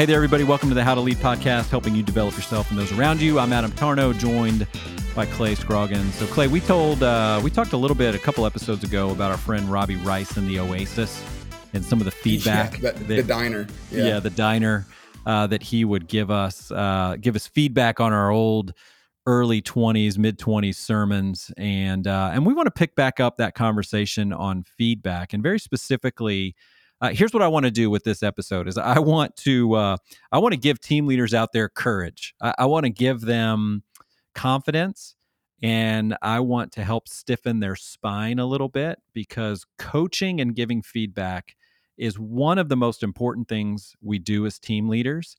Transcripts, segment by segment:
Hey there, everybody. Welcome to the How to Lead podcast, helping you develop yourself and those around you. I'm Adam Tarnow, joined by Clay Scroggins. So, Clay, we told, uh, we talked a little bit a couple episodes ago about our friend Robbie Rice and the Oasis and some of the feedback. Yeah, the, that, the diner. Yeah, Yeah. the diner uh, that he would give us, uh, give us feedback on our old early 20s, mid 20s sermons. And, uh, and we want to pick back up that conversation on feedback and very specifically, uh, here's what I want to do with this episode is I want to uh, I want to give team leaders out there courage. I, I want to give them confidence and I want to help stiffen their spine a little bit because coaching and giving feedback is one of the most important things we do as team leaders.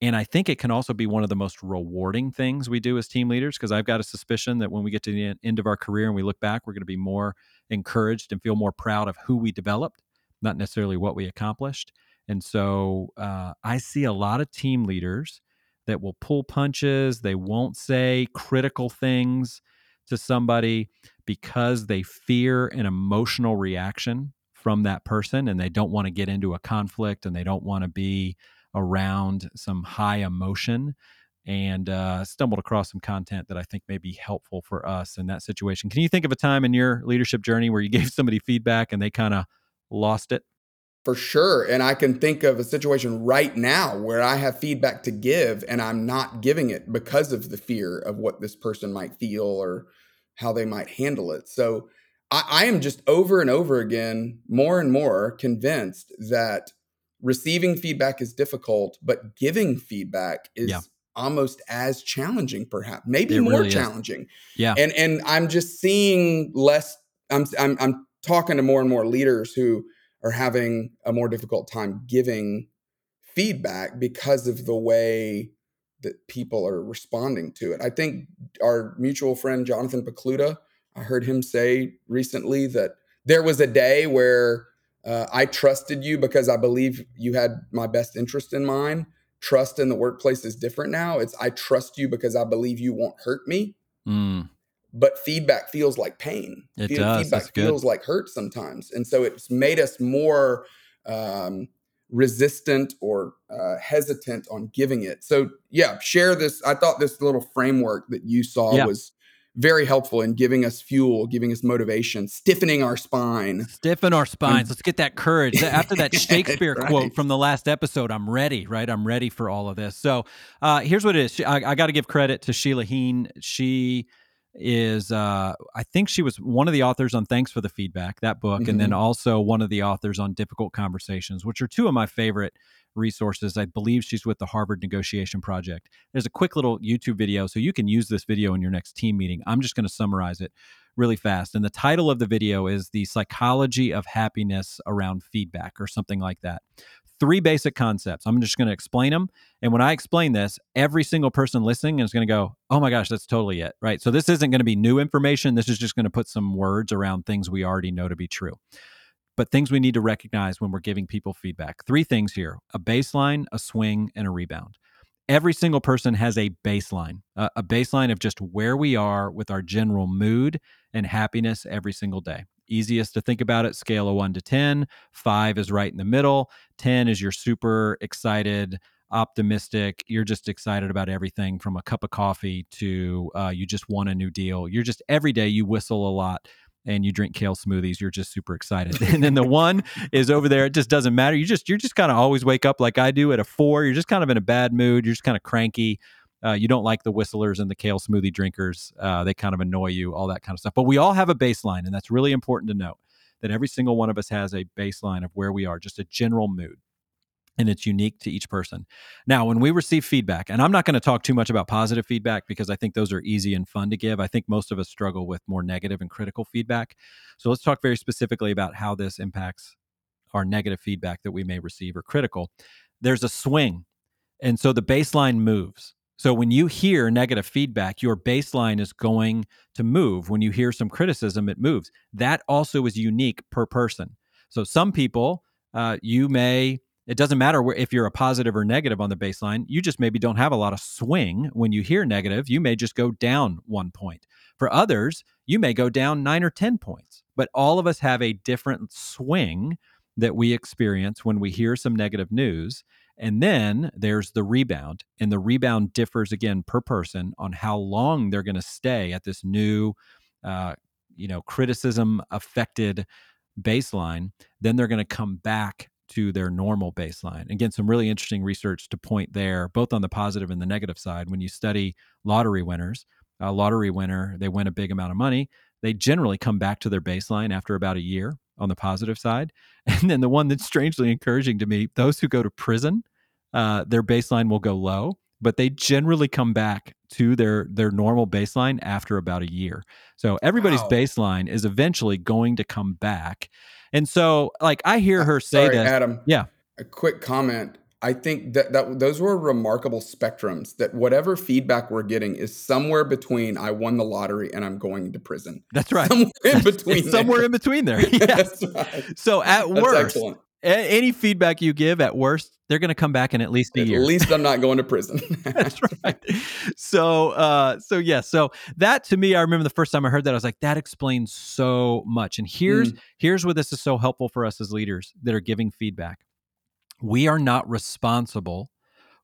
And I think it can also be one of the most rewarding things we do as team leaders because I've got a suspicion that when we get to the end of our career and we look back, we're going to be more encouraged and feel more proud of who we developed not necessarily what we accomplished. And so uh, I see a lot of team leaders that will pull punches. They won't say critical things to somebody because they fear an emotional reaction from that person and they don't want to get into a conflict and they don't want to be around some high emotion and uh, stumbled across some content that I think may be helpful for us in that situation. Can you think of a time in your leadership journey where you gave somebody feedback and they kind of lost it? For sure. And I can think of a situation right now where I have feedback to give and I'm not giving it because of the fear of what this person might feel or how they might handle it. So I, I am just over and over again, more and more convinced that receiving feedback is difficult, but giving feedback is Yeah. almost as challenging, perhaps, maybe It more really is. challenging. Yeah. and and I'm just seeing less. I'm I'm I'm talking to more and more leaders who are having a more difficult time giving feedback because of the way that people are responding to it. I think our mutual friend Jonathan Pokluda, I heard him say recently that there was a day where uh, I trusted you because I believe you had my best interest in mind. Trust in the workplace is different now. It's I trust you because I believe you won't hurt me Mm, but feedback feels like pain. It Fe- does. Feedback feels like hurt sometimes, and so it's made us more um, resistant or uh, hesitant on giving it. So yeah, share this. I thought this little framework that you saw Yeah. was very helpful in giving us fuel, giving us motivation, stiffening our spine. stiffen our spines. Let's get that courage. After that Shakespeare Right. quote from the last episode, I'm ready, right? I'm ready for all of this. So uh, here's what it is. I, I got to give credit to Sheila Heen. She is, uh, I think she was one of the authors on Thanks for the Feedback, that book, and then also one of the authors on Difficult Conversations, which are two of my favorite resources. I believe she's with the Harvard Negotiation Project. There's a quick little YouTube video, so you can use this video in your next team meeting. I'm just going to summarize it really fast. And the title of the video is The Psychology of Happiness Around Feedback or something like that. Three basic concepts. I'm just going to explain them. And when I explain this, every single person listening is going to go, oh my gosh, that's totally it. Right. So this isn't going to be new information. This is just going to put some words around things we already know to be true. But things we need to recognize when we're giving people feedback. Three things here a baseline, a swing, and a rebound every single person has a baseline, a, baseline of just where we are with our general mood and happiness every single day. Easiest to think about it scale of one to 10. Five is right in the middle. 10 is you're super excited, optimistic. You're just excited about everything from a cup of coffee to uh, you just want a new deal. You're just every day you whistle a lot and you drink kale smoothies you're just super excited and then the one is over there it just doesn't matter you just you're just kind of always wake up like i do at a four you're just kind of in a bad mood you're just kind of cranky uh, you don't like the whistlers and the kale smoothie drinkers uh, they kind of annoy you all that kind of stuff but we all have a baseline and that's really important to note that every single one of us has a baseline of where we are just a general mood and it's unique to each person. Now, when we receive feedback, and I'm not going to talk too much about positive feedback because I think those are easy and fun to give. I think most of us struggle with more negative and critical feedback. So let's talk very specifically about how this impacts our negative feedback that we may receive or critical. There's a swing. And so the baseline moves. So when you hear negative feedback, your baseline is going to move. When you hear some criticism, it moves. That also is unique per person. So some people, uh, you may it doesn't matter where, if you're a positive or negative on the baseline. You just maybe don't have a lot of swing when you hear negative. You may just go down one point. For others, you may go down nine or 10 points. But all of us have a different swing that we experience when we hear some negative news. And then there's the rebound. And the rebound differs again per person on how long they're going to stay at this new, uh, you know, criticism affected baseline. Then they're going to come back to their normal baseline. Again, some really interesting research to point there, both on the positive and the negative side. When you study lottery winners, a lottery winner, they win a big amount of money. They generally come back to their baseline after about a year on the positive side. And then the one that's strangely encouraging to me those who go to prison, uh, their baseline will go low, but they generally come back to their their normal baseline after about a year. So everybody's Wow. baseline is eventually going to come back. And so, like I hear her say Sorry, this. Adam. Yeah. A quick comment. I think that, that those were remarkable spectrums. That whatever feedback we're getting is somewhere between I won the lottery and I'm going to prison. That's right. Somewhere in between. Somewhere in between there. Yes. That's right. So at That's worst, excellent. any feedback you give, at worst, they're going to come back in at least a At year. least I'm not going to prison. That's right. So, uh, so yeah, so that to me, I remember the first time I heard that, I was like, that explains so much. And here's Mm. here's where this is so helpful for us as leaders that are giving feedback. We are not responsible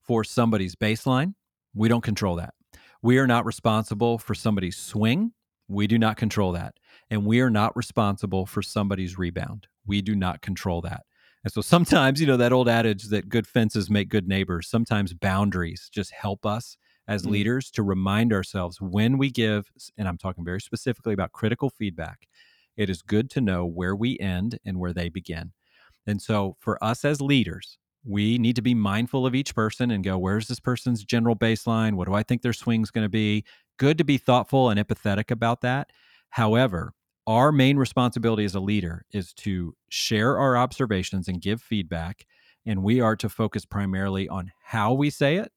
for somebody's baseline. We don't control that. We are not responsible for somebody's swing. We do not control that. And we are not responsible for somebody's rebound. We do not control that. And so sometimes, you know, that old adage that good fences make good neighbors, sometimes boundaries just help us as Mhm. leaders to remind ourselves when we give, and I'm talking very specifically about critical feedback, it is good to know where we end and where they begin. And so for us as leaders, we need to be mindful of each person and go, where's this person's general baseline? What do I think their swing's going to be? Good to be thoughtful and empathetic about that. However, our main responsibility as a leader is to share our observations and give feedback. And we are to focus primarily on how we say it,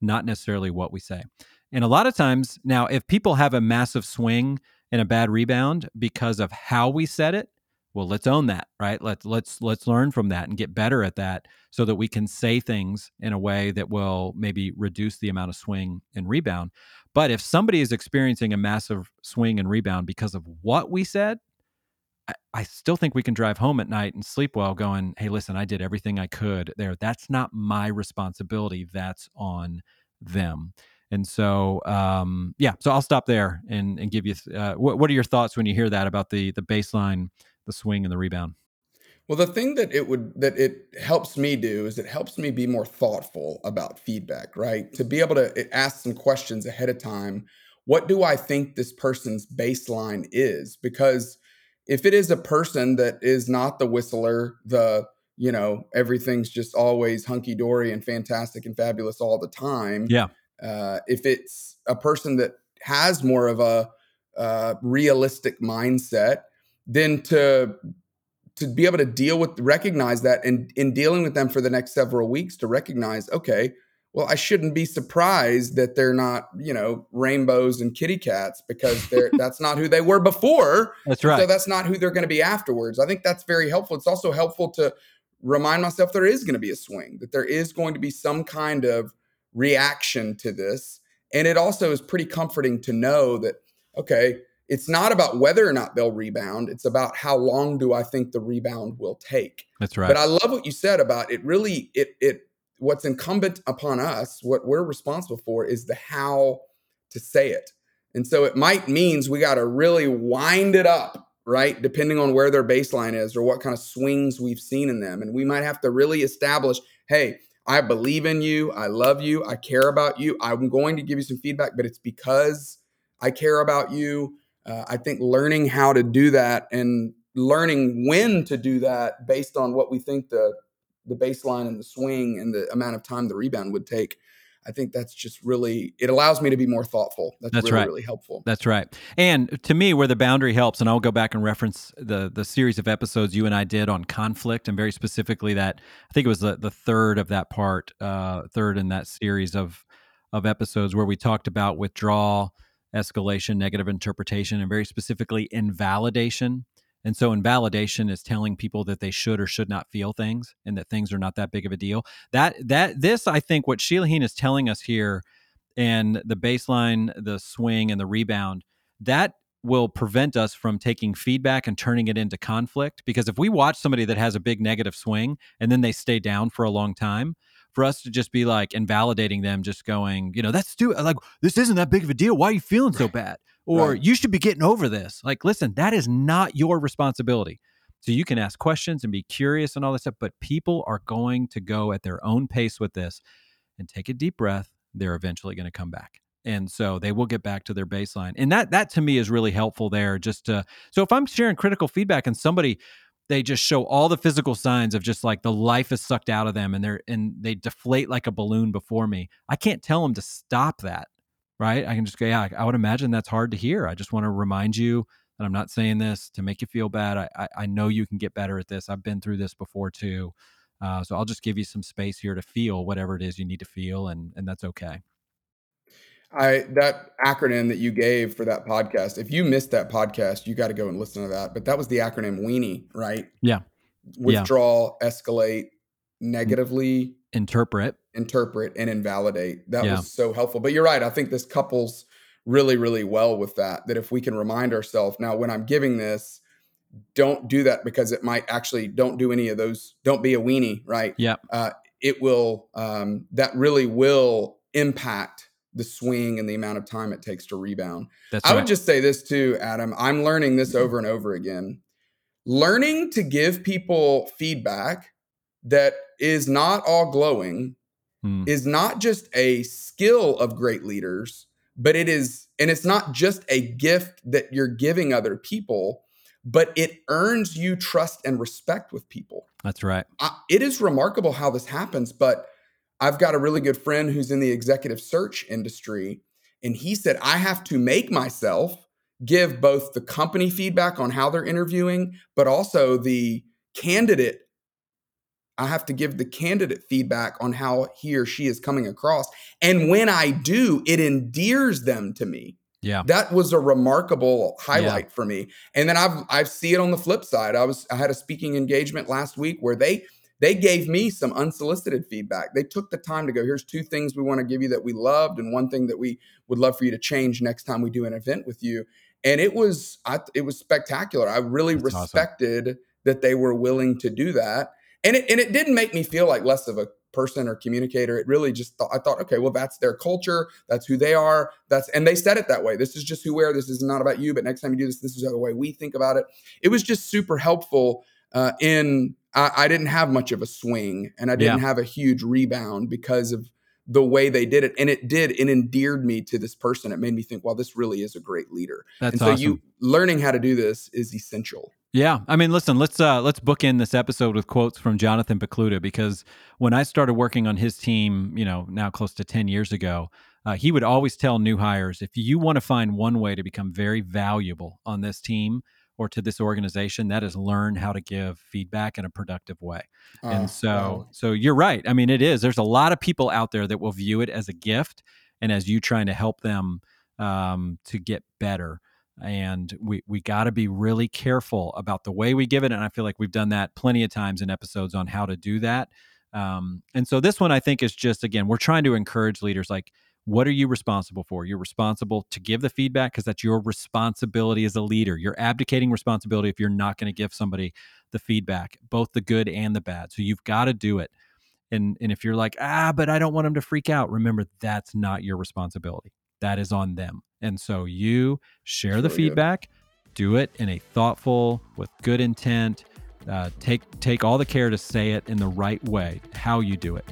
not necessarily what we say. And a lot of times now, if people have a massive swing and a bad rebound because of how we said it, well, let's own that, right? Let's let's let's learn from that and get better at that so that we can say things in a way that will maybe reduce the amount of swing and rebound. But if somebody is experiencing a massive swing and rebound because of what we said, I, still think we can drive home at night and sleep well going, hey, listen, I did everything I could there. That's not my responsibility. That's on them. And so, um, yeah, so I'll stop there and, and give you, uh, what are your thoughts when you hear that about the, the baseline, the swing and the rebound? Well, the thing that it would that it helps me do is it helps me be more thoughtful about feedback, right? To be able to eh, ask some questions ahead of time. What do I think this person's baseline is? Because if it is a person that is not the whistler, the you know everything's just always hunky dory and fantastic and fabulous all the time. Yeah. Uh, if it's a person that has more of a uh, realistic mindset, then to to be able to deal with recognize that and in dealing with them for the next several weeks to recognize okay well i shouldn't be surprised that they're not you know rainbows and kitty cats because they're that's not who they were before. That's right. so that's not who they're going to be afterwards. I think that's very helpful. It's also helpful to remind myself there is going to be a swing that there is going to be some kind of reaction to this. And it also is pretty comforting to know that okay it's not about whether or not they'll rebound. It's about how long do I think the rebound will take. That's right. But I love what you said about it. Really, it it what's incumbent upon us, what we're responsible for, is the how to say it. And so it might means we got to really wind it up, right? Depending on where their baseline is or what kind of swings we've seen in them, and we might have to really establish, hey. I believe in you. I love you. I care about you. I'm going to give you some feedback, but it's because I care about you uh, I think learning how to do that and learning when to do that based on what we think the the baseline and the swing and the amount of time the rebound would take. I think that's just really it allows me to be more thoughtful. That's, That's really right. really helpful. That's right. And to me, where the boundary helps, and I'll go back and reference the the series of episodes you and I did on conflict, and very specifically that I think it was the the third of that part, uh, third in that series of of episodes where we talked about withdrawal, escalation, negative interpretation, and very specifically invalidation. And so invalidation is telling people that they should or should not feel things and that things are not that big of a deal. That that this I think what Sheila Heen is telling us here and the baseline, the swing and the rebound, that will prevent us from taking feedback and turning it into conflict because if we watch somebody that has a big negative swing and then they stay down for a long time, for us to just be like invalidating them, just going, you know, that's stupid. Like, this isn't that big of a deal. Why are you feeling so bad? Or Right. you should be getting over this. Like, listen, that is not your responsibility. So you can ask questions and be curious and all this stuff, but people are going to go at their own pace with this and take a deep breath. They're eventually going to come back. And so they will get back to their baseline. And that that to me is really helpful there just to so if I'm sharing critical feedback and somebody they just show all the physical signs of just like the life is sucked out of them and they're and they deflate like a balloon before me. I can't tell them to stop that. Right? I can just go, yeah, I would imagine that's hard to hear. I just want to remind you that I'm not saying this to make you feel bad. I, I, I know you can get better at this. I've been through this before too. Uh, so I'll just give you some space here to feel whatever it is you need to feel, and and that's okay. I that acronym that you gave for that podcast. If you missed that podcast, you got to go and listen to that. But that was the acronym Weenie, right? Yeah. Withdraw, escalate, negatively Interpret. interpret, and invalidate. That Yeah. was so helpful. But you're right. I think this couples really, really well with that. That if we can remind ourselves now, when I'm giving this, don't do that because it might actually don't do any of those. Don't be a weenie, right? Yeah. uh, it will um, that really will impact the swing and the amount of time it takes to rebound. That's I right. would just say this too, Adam. I'm learning this over and over again. Learning to give people feedback that is not all glowing Hmm. is not just a skill of great leaders, but it is, and it's not just a gift that you're giving other people, but it earns you trust and respect with people. That's right. I, it is remarkable how this happens, but I've got a really good friend who's in the executive search industry, and he said, I have to make myself give both the company feedback on how they're interviewing, but also the candidate. I have to give the candidate feedback on how he or she is coming across. And when I do, it endears them to me Yeah. that was a remarkable highlight for me and then i've i've see it on the flip side i was i had a speaking engagement last week where they they gave me some unsolicited feedback. They took the time to go here's two things we want to give you that we loved and one thing that we would love for you to change next time we do an event with you. And it was I, it was spectacular. I really That's awesome. respected that they were willing to do that. And it and it didn't make me feel like less of a person or communicator. It really just thought i thought okay well that's their culture. That's who they are. That's and they said it that way. This is just who we are. This is not about you but next time you do this this is the way we think about it. It was just super helpful uh, in I, I didn't have much of a swing and i didn't have a huge rebound because of the way they did it and it did it endeared me to this person. It made me think well this really is a great leader. That's and so awesome. you learning how to do this is essential. Yeah, I mean, listen, let's uh, let's book in this episode with quotes from Jonathan Pokluda because when I started working on his team, you know, now close to ten years ago, uh, he would always tell new hires if you want to find one way to become very valuable on this team or to this organization, that is learn how to give feedback in a productive way. Uh, and so wow. so you're right. I mean, it is. There's a lot of people out there that will view it as a gift and as you trying to help them um, to get better and we we got to be really careful about the way we give it and i feel like we've done that plenty of times in episodes on how to do that um, and so this one i think is just again we're trying to encourage leaders like what are you responsible for? You're responsible to give the feedback because that's your responsibility as a leader. You're abdicating responsibility if you're not going to give somebody the feedback both the good and the bad. So you've got to do it. And and if you're like ah but i don't want them to freak out remember that's not your responsibility. That is on them. And so you share the Sure, yeah. feedback do it in a thoughtful with good intent uh, take take all the care to say it in the right way how you do it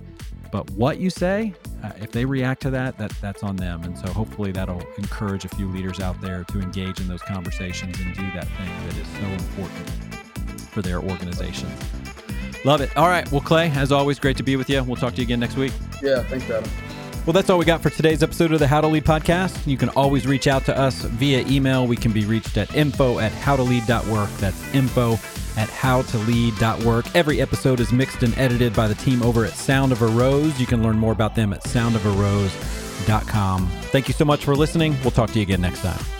but what you say uh, if they react to that that that's on them. And so hopefully that'll encourage a few leaders out there to engage in those conversations and do that thing that is so important for their organizations love it. All right. Well clay as always great to be with you. We'll talk to you again next week. Yeah. Thanks adam well, that's all we got for today's episode of the How to Lead podcast. You can always reach out to us via email. We can be reached at info at howtolead.work. That's info at howtolead.work. Every episode is mixed and edited by the team over at Sound of a Rose. You can learn more about them at soundofarose.com. Thank you so much for listening. We'll talk to you again next time.